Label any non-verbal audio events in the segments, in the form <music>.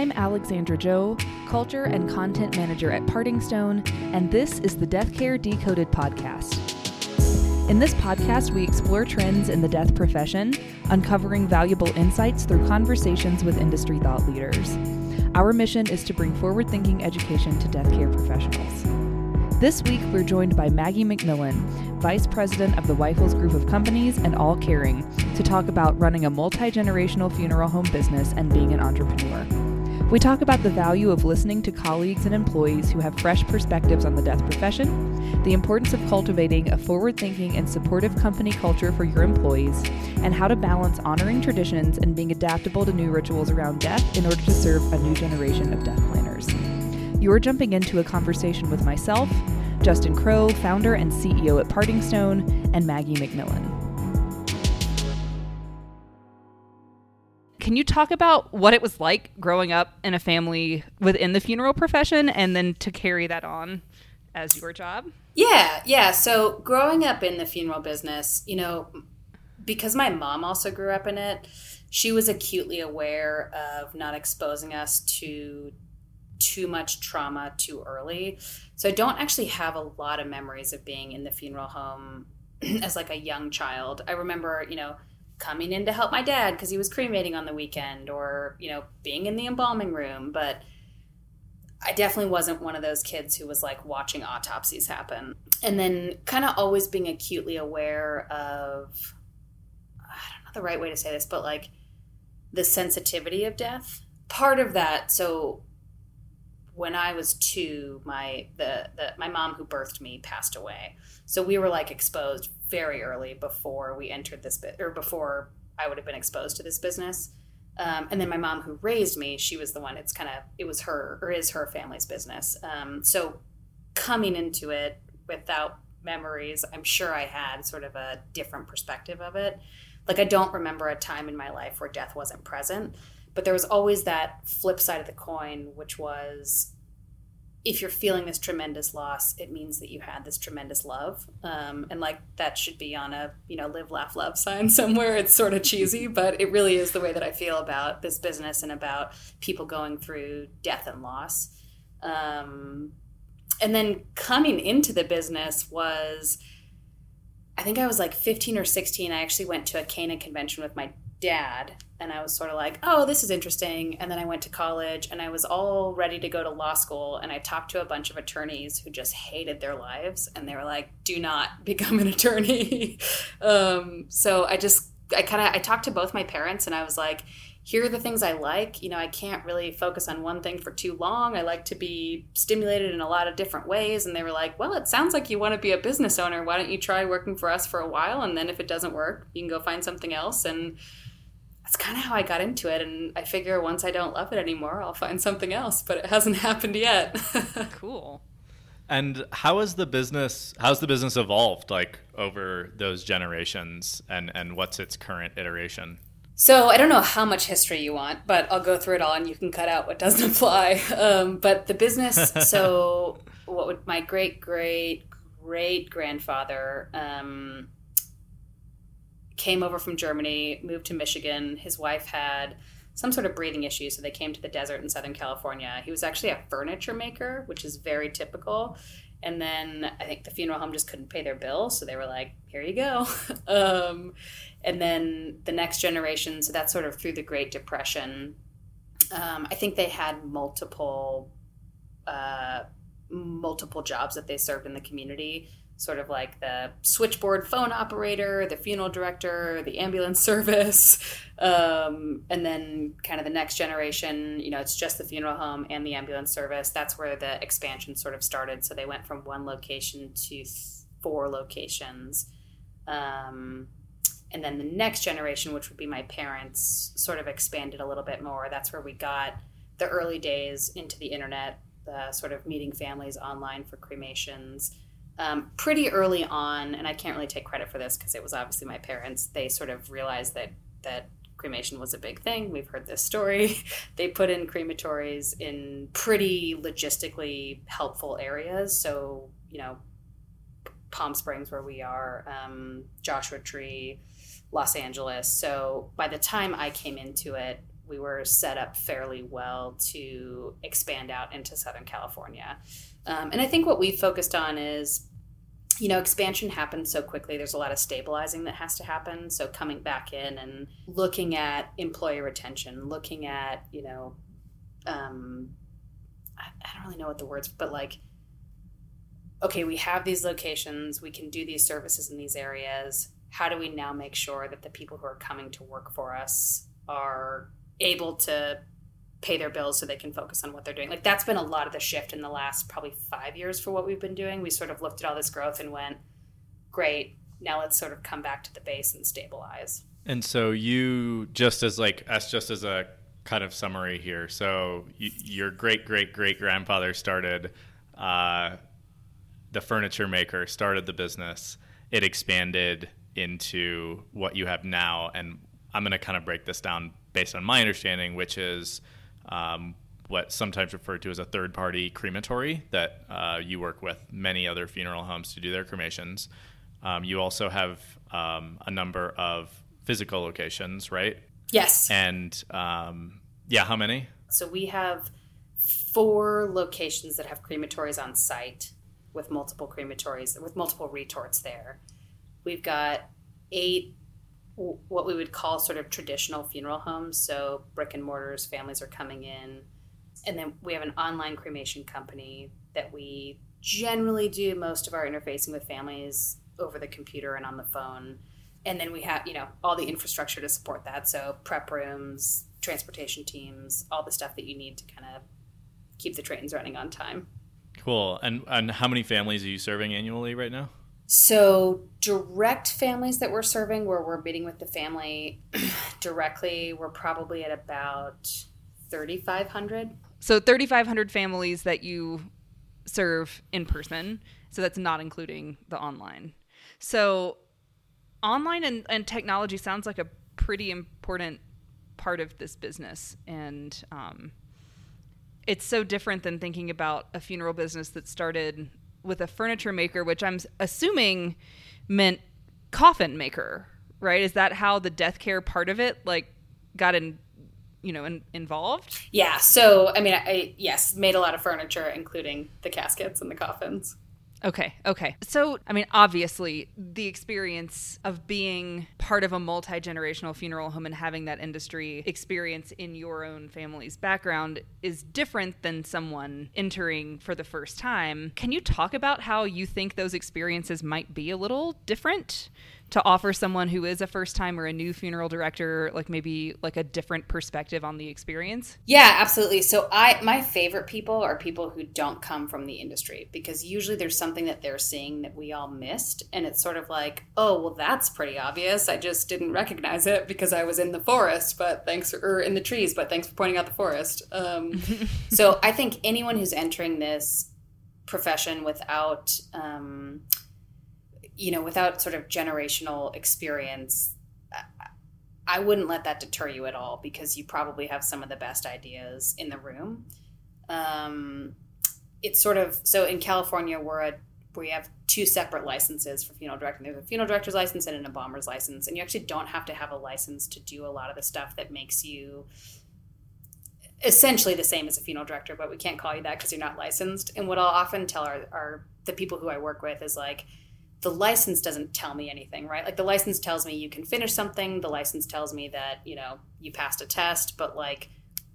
I'm Alexandra Joe, Culture and Content Manager at Parting Stone, and this is the Death Care Decoded podcast. In this podcast, we explore trends in the death profession, uncovering valuable insights through conversations with industry thought leaders. Our mission is to bring forward thinking education to death care professionals. This week, we're joined by Maggie McMillan, Vice President of the Wiefels Group of Companies and All Caring, to talk about running a multi generational funeral home business and being an entrepreneur. We talk about the value of listening to colleagues and employees who have fresh perspectives on the death profession, the importance of cultivating a forward thinking and supportive company culture for your employees, and how to balance honoring traditions and being adaptable to new rituals around death in order to serve a new generation of death planners. You're jumping into a conversation with myself, Justin Crowe, founder and CEO at Parting Stone, and Maggie McMillan. Can you talk about what it was like growing up in a family within the funeral profession and then to carry that on as your job? Yeah, yeah. So growing up in the funeral business, you know, because my mom also grew up in it, she was acutely aware of not exposing us to too much trauma too early. So I don't actually have a lot of memories of being in the funeral home <clears throat> as like a young child. I remember, you know, coming in to help my dad because he was cremating on the weekend or, you know, being in the embalming room, but I definitely wasn't one of those kids who was like watching autopsies happen. And then kind of always being acutely aware of I don't know the right way to say this, but like the sensitivity of death. Part of that, so when I was two, my the, the my mom who birthed me passed away. So we were like exposed very early before we entered this bit or before I would have been exposed to this business. Um, and then my mom who raised me, she was the one. It's kind of it was her or is her family's business. Um, so coming into it without memories, I'm sure I had sort of a different perspective of it. Like I don't remember a time in my life where death wasn't present but there was always that flip side of the coin, which was if you're feeling this tremendous loss, it means that you had this tremendous love. Um, and like that should be on a, you know, live, laugh, love sign <laughs> somewhere. It's sort of cheesy, <laughs> but it really is the way that I feel about this business and about people going through death and loss. Um, and then coming into the business was, I think I was like 15 or 16. I actually went to a CANA convention with my dad and I was sort of like, oh, this is interesting. And then I went to college and I was all ready to go to law school. And I talked to a bunch of attorneys who just hated their lives. And they were like, do not <laughs> become an attorney. <laughs> um, so I just, I kind of, I talked to both my parents and I was like, here are the things I like. You know, I can't really focus on one thing for too long. I like to be stimulated in a lot of different ways. And they were like, well, it sounds like you want to be a business owner. Why don't you try working for us for a while? And then if it doesn't work, you can go find something else. And, that's kind of how I got into it. And I figure once I don't love it anymore, I'll find something else, but it hasn't <laughs> happened yet. <laughs> cool. And how has the business how's the business evolved like over those generations and and what's its current iteration? So I don't know how much history you want, but I'll go through it all and you can cut out what doesn't <laughs> apply. Um, but the business, so what would my great great great grandfather um, came over from Germany, moved to Michigan. His wife had some sort of breathing issue, so they came to the desert in Southern California. He was actually a furniture maker, which is very typical. And then I think the funeral home just couldn't pay their bill, so they were like, "Here you go." <laughs> um, and then the next generation, so that's sort of through the Great Depression. Um, I think they had multiple uh, multiple jobs that they served in the community sort of like the switchboard phone operator, the funeral director, the ambulance <laughs> service, um, and then kind of the next generation. You know, it's just the funeral home and the ambulance service. That's where the expansion sort of started. So they went from one location to four locations. Um, and then the next generation, which would be my parents, sort of expanded a little bit more. That's where we got the early days into the internet, the sort of meeting families online for cremations um, pretty early on, and I can't really take credit for this because it was obviously my parents. They sort of realized that that cremation was a big thing. We've heard this story. <laughs> they put in crematories in pretty logistically helpful areas. So you know, Palm Springs, where we are, um, Joshua Tree, Los Angeles. So by the time I came into it, we were set up fairly well to expand out into Southern California. Um, and I think what we focused on is, you know, expansion happens so quickly. There's a lot of stabilizing that has to happen. So coming back in and looking at employee retention, looking at, you know, um, I, I don't really know what the words, but like, okay, we have these locations, we can do these services in these areas. How do we now make sure that the people who are coming to work for us are able to pay their bills so they can focus on what they're doing. Like that's been a lot of the shift in the last probably five years for what we've been doing. We sort of looked at all this growth and went, great, now let's sort of come back to the base and stabilize. And so you just as like as just as a kind of summary here. So you, your great great great grandfather started uh, the furniture maker, started the business. It expanded into what you have now, and I'm going to kind of break this down based on my understanding, which is um, what sometimes referred to as a third party crematory that uh, you work with many other funeral homes to do their cremations. Um, you also have um, a number of physical locations, right? Yes. And um, yeah, how many? So we have four locations that have crematories on site with multiple crematories, with multiple retorts there. We've got eight what we would call sort of traditional funeral homes. So brick and mortars, families are coming in. And then we have an online cremation company that we generally do most of our interfacing with families over the computer and on the phone. And then we have, you know, all the infrastructure to support that. So prep rooms, transportation teams, all the stuff that you need to kind of keep the trains running on time. Cool. And and how many families are you serving annually right now? So, direct families that we're serving, where we're meeting with the family <clears throat> directly, we're probably at about 3,500. So, 3,500 families that you serve in person. So, that's not including the online. So, online and, and technology sounds like a pretty important part of this business. And um, it's so different than thinking about a funeral business that started with a furniture maker, which I'm assuming meant coffin maker, right? Is that how the death care part of it like got in, you know, in, involved? Yeah. So I mean, I yes, made a lot of furniture, including the caskets and the coffins. Okay, okay. So, I mean, obviously, the experience of being part of a multi generational funeral home and having that industry experience in your own family's background is different than someone entering for the first time. Can you talk about how you think those experiences might be a little different? To offer someone who is a first time or a new funeral director like maybe like a different perspective on the experience? Yeah absolutely. So i my favorite people are people who don't come from the industry because usually there's something that they're seeing that we all missed and it's sort of like oh well that's pretty obvious. I just didn't recognize it because i was in the forest but thanks or in the trees but thanks for pointing out the forest. Um, <laughs> so i think anyone who's entering this profession without um, you know, without sort of generational experience, I wouldn't let that deter you at all because you probably have some of the best ideas in the room. Um, it's sort of so in California, we're a we have two separate licenses for funeral directing. There's a funeral director's license and an embalmer's license, and you actually don't have to have a license to do a lot of the stuff that makes you essentially the same as a funeral director, but we can't call you that because you're not licensed. And what I'll often tell our, our the people who I work with is like, the license doesn't tell me anything, right? Like the license tells me you can finish something, the license tells me that, you know, you passed a test, but like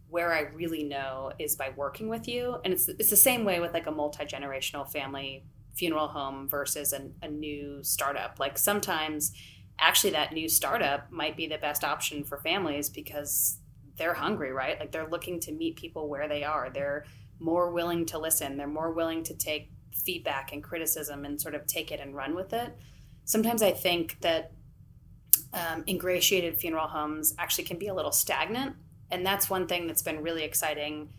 where I really know is by working with you. And it's it's the same way with like a multi-generational family funeral home versus an, a new startup. Like sometimes actually that new startup might be the best option for families because they're hungry, right? Like they're looking to meet people where they are. They're more willing to listen. They're more willing to take feedback and criticism and sort of take it and run with it. Sometimes I think that um, ingratiated funeral homes actually can be a little stagnant. And that's one thing that's been really exciting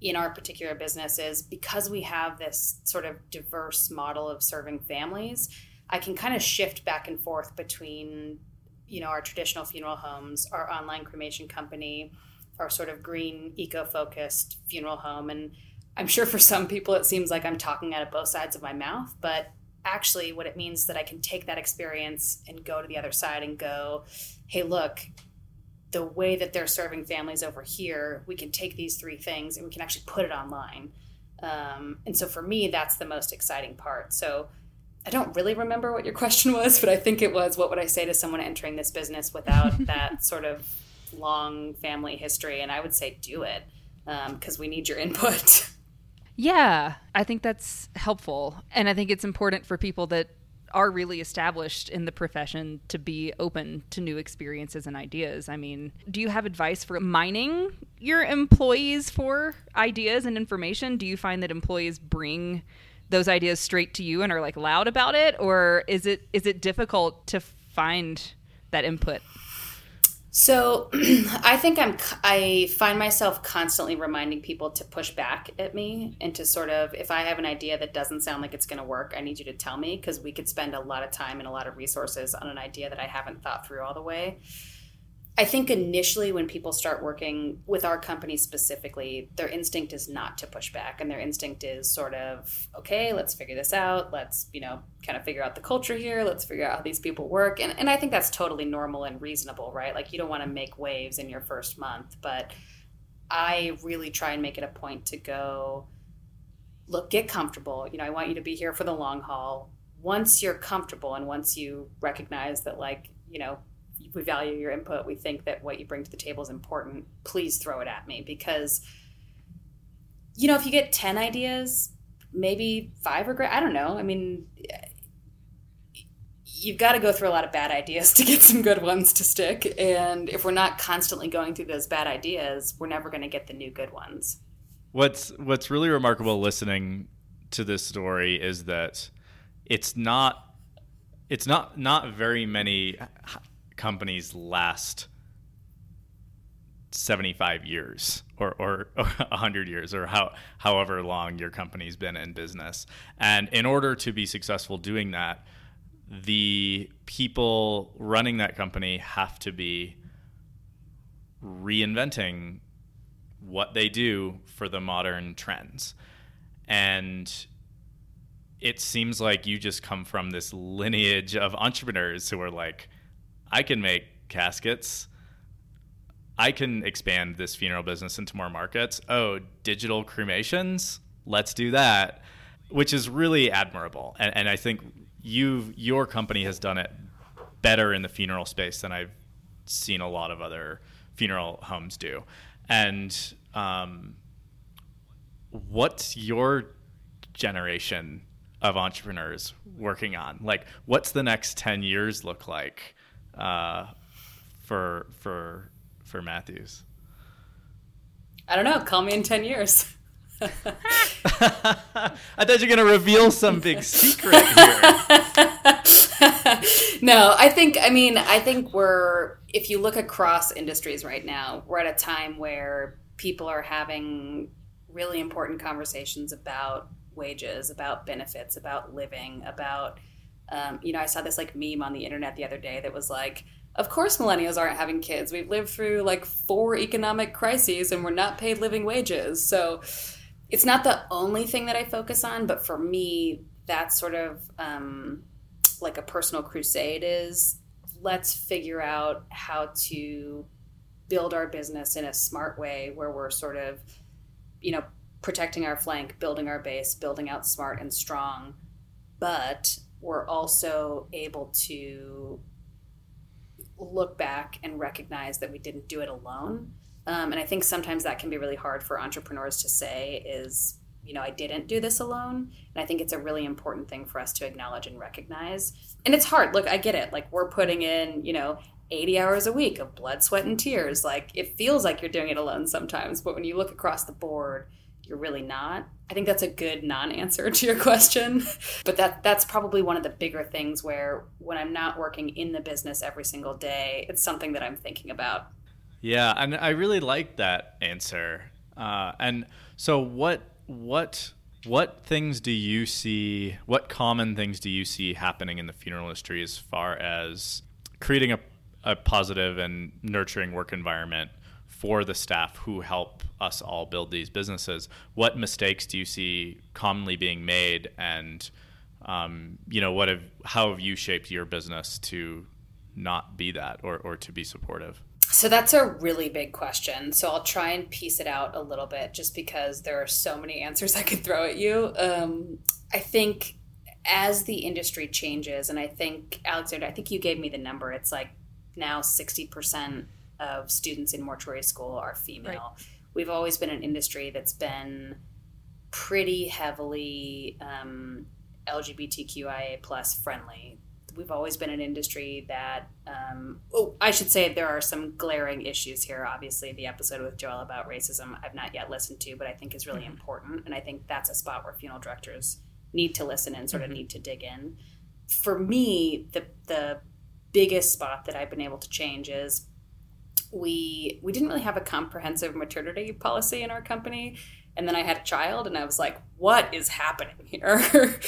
in our particular business is because we have this sort of diverse model of serving families, I can kind of shift back and forth between, you know, our traditional funeral homes, our online cremation company, our sort of green, eco-focused funeral home, and I'm sure for some people it seems like I'm talking out of both sides of my mouth, but actually what it means that I can take that experience and go to the other side and go, hey, look, the way that they're serving families over here, we can take these three things and we can actually put it online. Um, and so for me, that's the most exciting part. So I don't really remember what your <laughs> question was, but I think it was what would I say to someone entering this business without <laughs> that sort of long family history? And I would say do it because um, we need your input. <laughs> Yeah, I think that's helpful. And I think it's important for people that are really established in the profession to be open to new experiences and ideas. I mean, do you have advice for mining your employees for ideas and information? Do you find that employees bring those ideas straight to you and are like loud about it or is it is it difficult to find that input? So <clears throat> I think I'm I find myself constantly reminding people to push back at me and to sort of if I have an idea that doesn't sound like it's going to work, I need you to tell me because we could spend a lot of time and a lot of resources on an idea that I haven't thought through all the way. I think initially when people start working with our company specifically, their instinct is not to push back and their instinct is sort of, okay, let's figure this out. Let's, you know, kind of figure out the culture here. Let's figure out how these people work. And, and I think that's totally normal and reasonable, right? Like you don't want to make waves in your first month, but I really try and make it a point to go, look, get comfortable. You know, I want you to be here for the long haul. Once you're comfortable and once you recognize that, like, you know, we value your input. We think that what you bring to the table is important. Please throw it at me because, you know, if you get 10 ideas, maybe five great. I don't know. I mean, you've got to go through a lot of bad ideas <laughs> to get some good ones to stick. And if we're not constantly going through those bad ideas, we're never going to get the new good ones. What's what's really remarkable listening to this story is that it's not it's not not very many companies last 75 years or, or, <laughs> or 100 years or how, however long your company's been in business. And in order to be successful doing that, the people running that company have to be reinventing what they do for the modern trends. And it seems like you just come from this lineage of entrepreneurs who are like, I can make caskets. I can expand this funeral business into more markets. Oh, digital cremations? Let's do that, which is really admirable. And, and I think you your company has done it better in the funeral space than I've seen a lot of other funeral homes do. And um, what's your generation of entrepreneurs working on? Like, what's the next 10 years look like? Uh, for for for Matthews? I don't know. Call me in ten years. <laughs> <laughs> I thought you were going to reveal some big secret here. <laughs> no, I think, I mean, I think we're, if you look across industries right now, we're at a time where people are having really important conversations about wages, about benefits, about living, about um, you know, I saw this like meme on the internet the other day that was like, of course millennials aren't having kids. We've lived through like four economic crises and we're not paid living wages. So it's not the only thing that I focus on, but for me, that's sort of um, like a personal crusade is let's figure out how to build our business in a smart way where we're sort of, you know, protecting our flank, building our base, building out smart and strong, but we're also able to look back and recognize that we didn't do it alone. Um, and I think sometimes that can be really hard for entrepreneurs to say is, you know, I didn't do this alone. And I think it's a really important thing for us to acknowledge and recognize. And it's hard. Look, I get it. Like we're putting in, you know, 80 hours a week of blood, sweat, and tears. Like it feels like you're doing it alone sometimes. But when you look across the board, you're really not. I think that's a good non-answer <laughs> to your question. but that that's probably one of the bigger things where when I'm not working in the business every single day, it's something that I'm thinking about. Yeah, and I really like that answer. Uh, and so what what what things do you see what common things do you see happening in the funeral industry as far as creating a, a positive and nurturing work environment for the staff who help us all build these businesses. What mistakes do you see commonly being made, and um, you know, what have how have you shaped your business to not be that or, or to be supportive? So that's a really big question. So I'll try and piece it out a little bit just because there are so many answers I could throw at you. Um, I think as the industry changes, and I think, Alexander, I think you gave me the number, it's like now 60% of students in mortuary school are female. Right. We've always been an industry that's been pretty heavily um, LGBTQIA plus friendly. We've always been an industry that, um, oh, I should say there are some glaring issues here. Obviously, the episode with Joel about racism I've not yet listened to, but I think is really mm-hmm. important. And I think that's a spot where funeral directors need to listen and sort of mm-hmm. need to dig in. For me, the the biggest spot that I've been able to change is we we didn't really have a comprehensive maternity policy in our company and then I had a child, and I was like, "What is happening here?"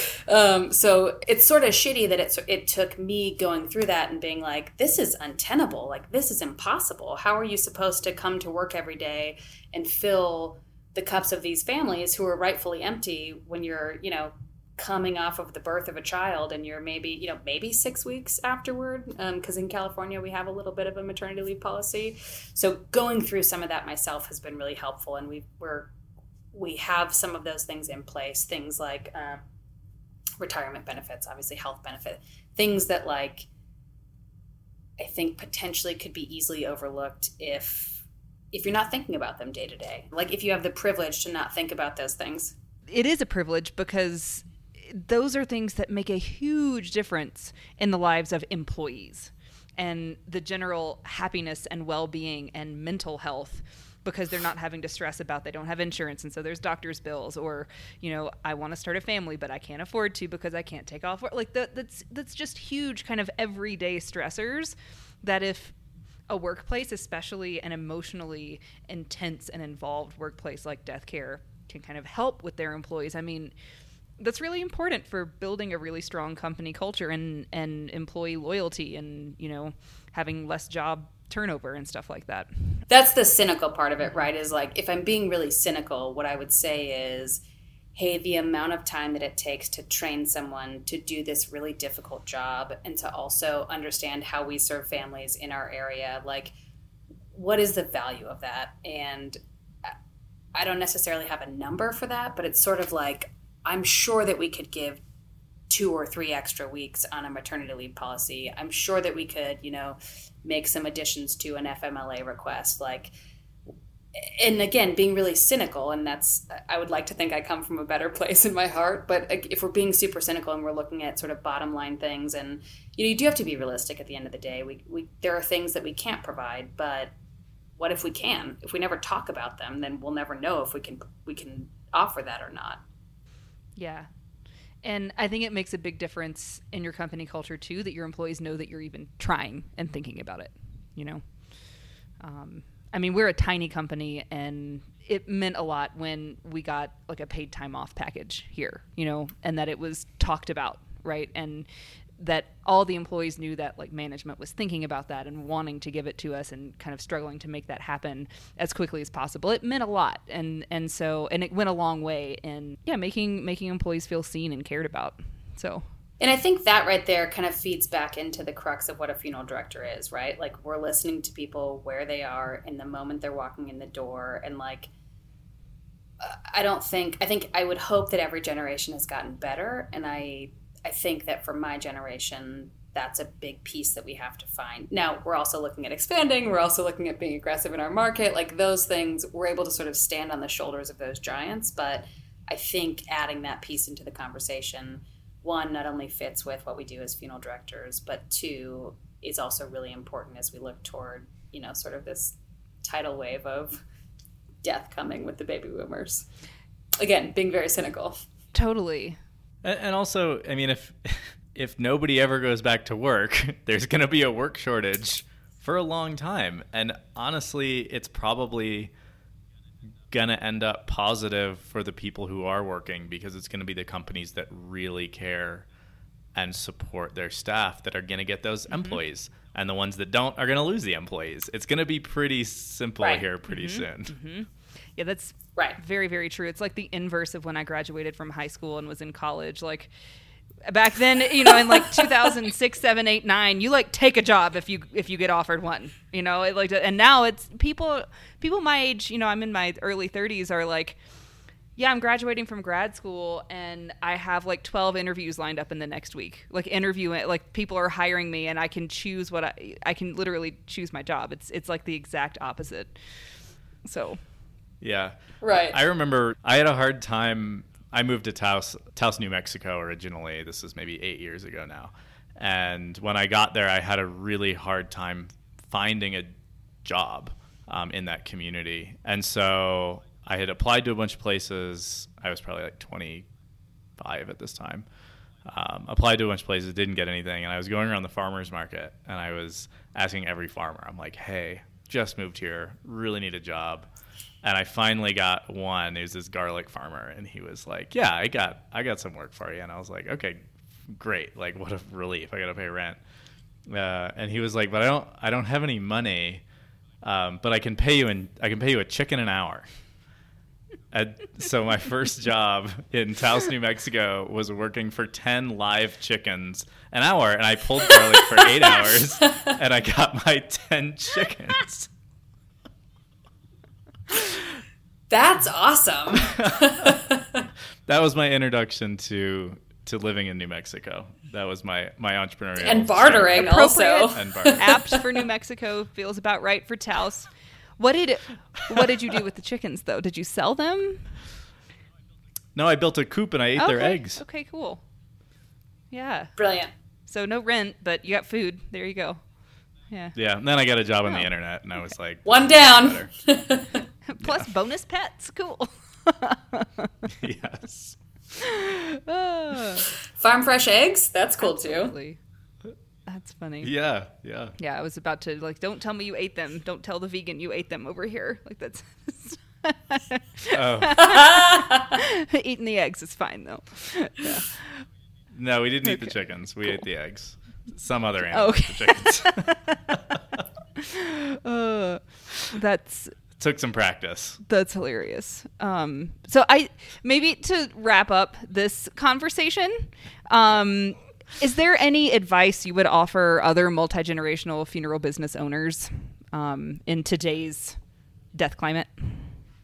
<laughs> um, so it's sort of shitty that it it took me going through that and being like, "This is untenable. Like this is impossible. How are you supposed to come to work every day and fill the cups of these families who are rightfully empty when you're, you know, coming off of the birth of a child and you're maybe you know maybe six weeks afterward because um, in california we have a little bit of a maternity leave policy. So going through some of that myself has been really helpful and we we're we have some of those things in place. Things like uh, retirement benefits obviously health benefit things that like i think potentially could be easily overlooked if if you're not thinking about them day to day. Like if you have the privilege to not think about those things. It is a privilege because those are things that make a huge difference in the lives of employees and the general happiness and well-being and mental health because they're not having to stress about they don't have insurance and so there's doctor's bills or you know I want to start a family but I can't afford to because I can't take off work. Like that that's that's just huge kind of everyday stressors that if a workplace especially an emotionally intense and involved workplace like death care can kind of help with their employees. I mean that's really important for building a really strong company culture and and employee loyalty and you know having less job turnover and stuff like that. That's the cynical part of it right is like if i'm being really cynical what i would say is hey the amount of time that it takes to train someone to do this really difficult job and to also understand how we serve families in our area like what is the value of that? And I don't necessarily have a number for that, but it's sort of like I'm sure that we could give two or three extra weeks on a maternity leave policy. I'm sure that we could, you know, make some additions to an FMLA request. Like, and again, being really cynical, and that's, I would like to think I come from a better <laughs> place in my heart. But if we're being super cynical and we're looking at sort of bottom line things, and, you know, you do have to be realistic at the end of the day. We, we, there are things that we can't provide, but what if we can? If we never talk about them, then we'll never know if we can, we can offer that or not. Yeah. And I think it makes a big difference in your company culture too that your employees know that you're even trying and thinking about it. You know, um, I mean, we're a tiny company, and it meant a lot when we got like a paid time off package here. You know, and that it was talked about, right? And that all the employees knew that like management was thinking about that and wanting to give it to us and kind of struggling to make that happen as quickly as possible. It meant a lot. And and so and it went a long way in yeah making making employees feel seen and cared about. So. And I think that right there kind of feeds back into the crux of what a funeral director is, right? Like we're listening to people where they are in the moment they're walking in the door. And like I don't think I think I would hope that every generation has gotten better. And I I think that for my generation, that's a big piece that we have to find. Now, we're also looking at expanding, we're also looking at being aggressive in our market. Like those things, we're able to sort of stand on the shoulders of those giants. But I think adding that piece into the conversation, one, not only fits with what we do as funeral directors, but two, is also really important as we look toward, you know, sort of this tidal wave of death coming with the baby boomers. Again, being very cynical. Totally. And also, I mean, if <laughs> if nobody ever goes back to work, <laughs> there's going to be a work shortage for a long time. And honestly, it's probably going to end up positive for the people who are working because it's going to be the companies that really care and support their staff that are going to get those mm-hmm. employees. And the ones that don't are going to lose the employees. It's going to be pretty simple right. here pretty mm-hmm. soon. Mm-hmm. Yeah, that's right. Very, very true. It's like the inverse of when I graduated from high school and was in college. Like, back then you know in like <laughs> 2006 7 8 9 you like take a job if you if you get offered one you know it like and now it's people people my age you know i'm in my early 30s are like yeah i'm graduating from grad school and i have like 12 interviews lined up in the next week like interviewing like people are hiring me and i can choose what i i can literally choose my job it's it's like the exact opposite so Yeah. Right. I remember I had a hard time. I moved to Taos, Taos, New Mexico originally. This is maybe eight years ago now. And when I got there, I had a really hard time finding a job um, in that community. And so I had applied to a bunch of places. I was probably like 25 at this time. Um, applied to a bunch of places, didn't get anything. And I was going around the farmer's market and I was asking every farmer, I'm like, hey, just moved here, really need a job and I finally got one. He was this garlic farmer, and he was like, "Yeah, I got I got some work for you." And I was like, "Okay, great! Like, what a relief! I got to pay rent." Uh, and he was like, "But I don't I don't have any money, um, but I can pay you in I can pay you a chicken an hour." And so my <laughs> first job in Taos, New Mexico, was working for ten live chickens an hour, and I pulled garlic for eight <laughs> hours, and I got my ten chickens. That's awesome. <laughs> that was my introduction to to living in New Mexico. That was my my entrepreneurial and bartering also. Appropriate. <laughs> and bartering. apt for New Mexico feels about right for Taos. What did what did you do with the chickens though? Did you sell them? No, I built a coop and I ate their eggs. Okay, cool. Yeah. Brilliant. So no rent, but you got food. There you go. Yeah. Yeah, and then I got a job on the Oh. internet, and I was like, One down. <laughs> <laughs> Plus bonus pets. Cool. <laughs> yes. Ah, Farm fresh eggs. That's cool too. That's funny. Yeah, yeah. Yeah, I was about to like, don't tell me you ate them. Don't tell the vegan you ate them over here. Like that's Oh <laughs> eating the eggs is fine though. Yeah. no, we didn't eat the chickens. We ate the eggs. Some other animal okay. the chickens. Uh, that's Took some practice. that's hilarious. Um, so I maybe to wrap up this conversation, um, is there any advice you would offer other multi generational funeral business owners um, in today's death climate?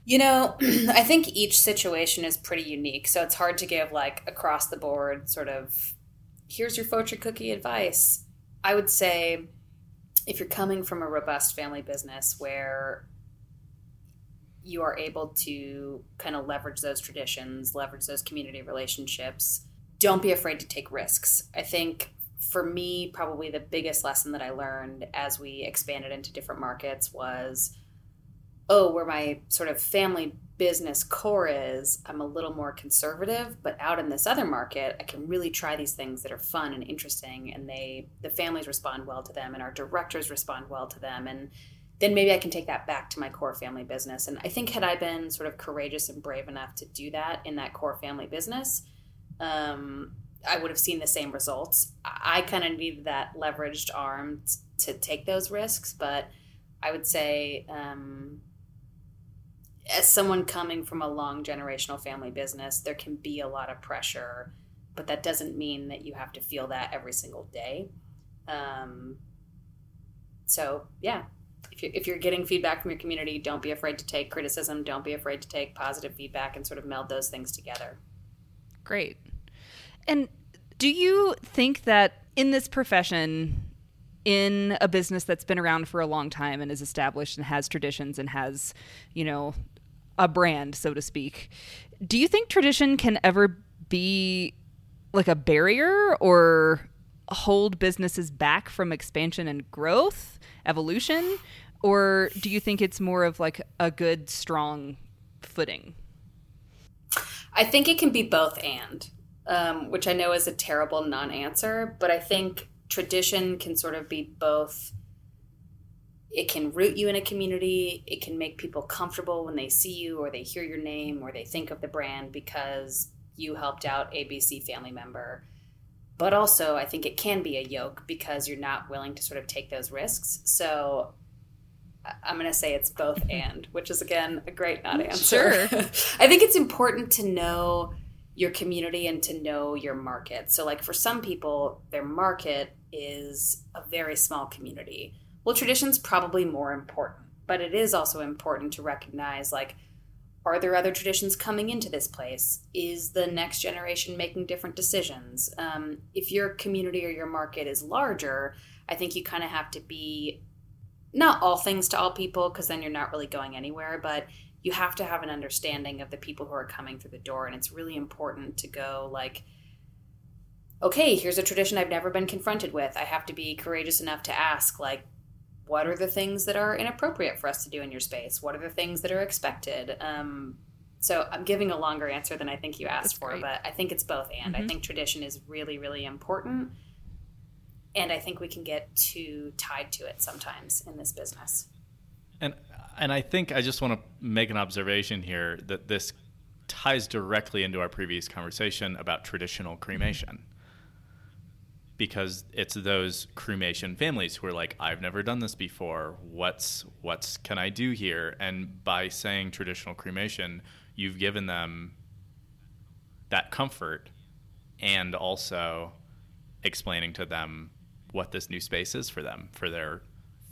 You know, <clears throat> I think each situation is pretty unique, so it's hard to give like across the board sort of here's your fortune cookie advice. I would say if you're coming from a robust family business where you are able to kind of leverage those traditions, leverage those community relationships, don't be afraid to take risks. I think for me, probably the biggest lesson that I learned as we expanded into different markets was oh, where my sort of family business core is, I'm a little more conservative, but out in this other market, I can really try these things that are fun and interesting and they the families respond well to them and our directors respond well to them and then maybe I can take that back to my core family business. And I think had I been sort of courageous and brave enough to do that in that core family business, um, I would have seen the same results. I, kind of needed that leveraged arm t- to take those risks, but I would say, um, as someone coming from a long generational family business, there can be a lot of pressure, but that doesn't mean that you have to feel that every single day. Um, so, yeah, if you're, getting feedback from your community, don't be afraid to take criticism. Don't be afraid to take positive feedback and sort of meld those things together. Great. And do you think that in this profession, in a business that's been around for a long time and is established and has traditions and has, you know, a brand, so to speak, do you think tradition can ever be like a barrier or hold businesses back from expansion and growth, evolution? Or do you think it's more of like a good, strong footing? I think it can be both and, um, which I know is a terrible non answer, but I think tradition can sort of be both. It can root you in a community, it can make people comfortable when they see you or they hear your name or they think of the brand because you helped out ABC family member. But also, I think it can be a yoke because you're not willing to sort of take those risks. So I'm going to say it's both <laughs> and, which is again a great not answer. Sure. <laughs> I think it's important to know your community and to know your market. So, like for some people, their market is a very small community. Well, tradition's probably more important, but it is also important to recognize like, are there other traditions coming into this place? Is the next generation making different decisions? Um, if your community or your market is larger, I think you kind of have to be not all things to all people because then you're not really going anywhere, but you have to have an understanding of the people who are coming through the door. And it's really important to go, like, okay, here's a tradition I've never been confronted with. I have to be courageous enough to ask, like, what are the things that are inappropriate for us to do in your space? What are the things that are expected? Um, so I'm giving a longer answer than I think you asked That's for, great. but I think it's both and. Mm-hmm. I think tradition is really, really important. And I think we can get too tied to it sometimes in this business. And and I think I just want to make an observation here that this ties directly into our previous conversation about traditional cremation. Because it's those cremation families who are like i've never done this before. What's what's can i do here? And by saying traditional cremation you've given them that comfort and also explaining to them what this new space is for them for their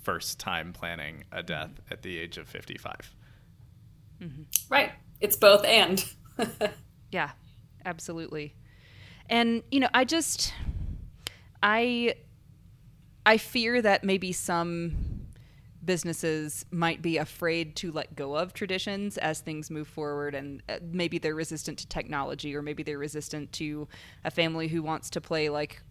first time planning a death at the age of 55 mm-hmm. right. It's both and. <laughs> Yeah absolutely. And you know i just I I fear that maybe some businesses might be afraid to let go of traditions as things move forward and uh, maybe they're resistant to technology or maybe they're resistant to a family who wants to play like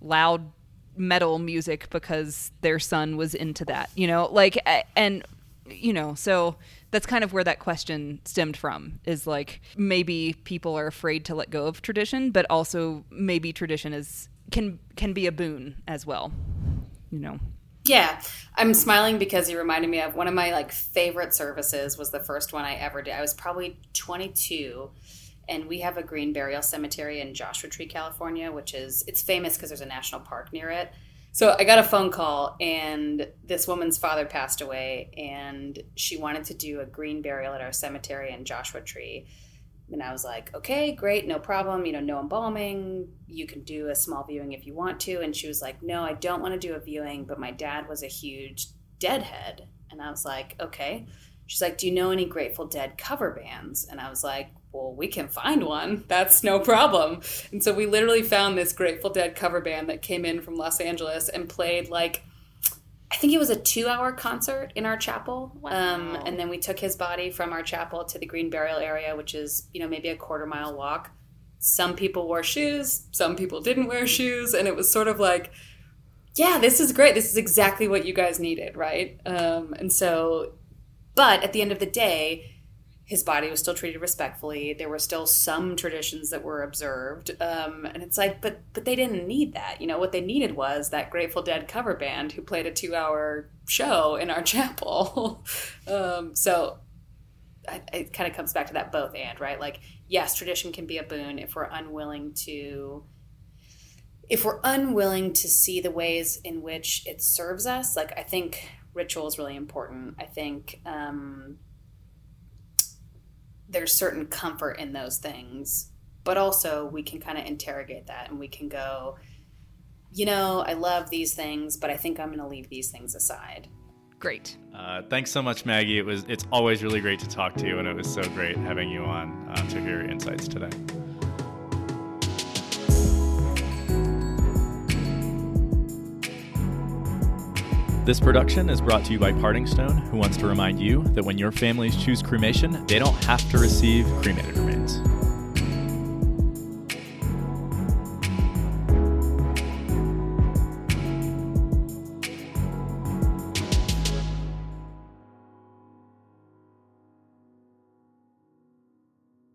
loud metal music because their son was into that you know? Like and you know so that's kind of where that question stemmed from is like maybe people are afraid to let go of tradition but also maybe tradition is can can be a boon as well you know? Yeah. I'm smiling because you reminded me of one of my like favorite services was the first one i ever did. I was probably 22 and we have a green burial cemetery in joshua tree california which is it's famous because there's a national park near it so i got a phone call and this woman's father passed away and she wanted to do a green burial at our cemetery in joshua tree and I was like, okay, great, no problem. You know, no embalming. You can do a small viewing if you want to. And she was like, no, I don't want to do a viewing, but my dad was a huge deadhead. And I was like, okay. She's like, do you know any Grateful Dead cover bands? And I was like, well, we can find one. That's no problem. And so we literally found this Grateful Dead cover band that came in from Los Angeles and played like I think it was a two hour concert in our chapel. Wow. Um, and then we took his body from our chapel to the Green Burial area, which is, you know, maybe a quarter mile walk. Some people wore shoes, some people didn't wear shoes. And it was sort of like, yeah, this is great. This is exactly what you guys needed, right? Um, and so, but at the end of the day, his body was still treated respectfully. There were still some traditions that were observed, um, and it's like, but but they didn't need that. You know, what they needed was that Grateful Dead cover band who played a two-hour show in our <laughs> chapel. um, so I, it kind of comes back to that both and right. Like, yes, tradition can be a boon if we're unwilling to if we're unwilling to see the ways in which it serves us. Like, I think ritual is really important. I think. Um, there's certain comfort in those things, but also we can kind of interrogate that and we can go, you know, I love these things, but I think I'm going to leave these things aside. Great. Uh, thanks so much, Maggie. It was it's always really great to talk to you, and it was so great having you on uh, to hear your insights today. This production is brought to you by Parting Stone, who wants to remind you that when your families choose cremation, they don't have to receive cremated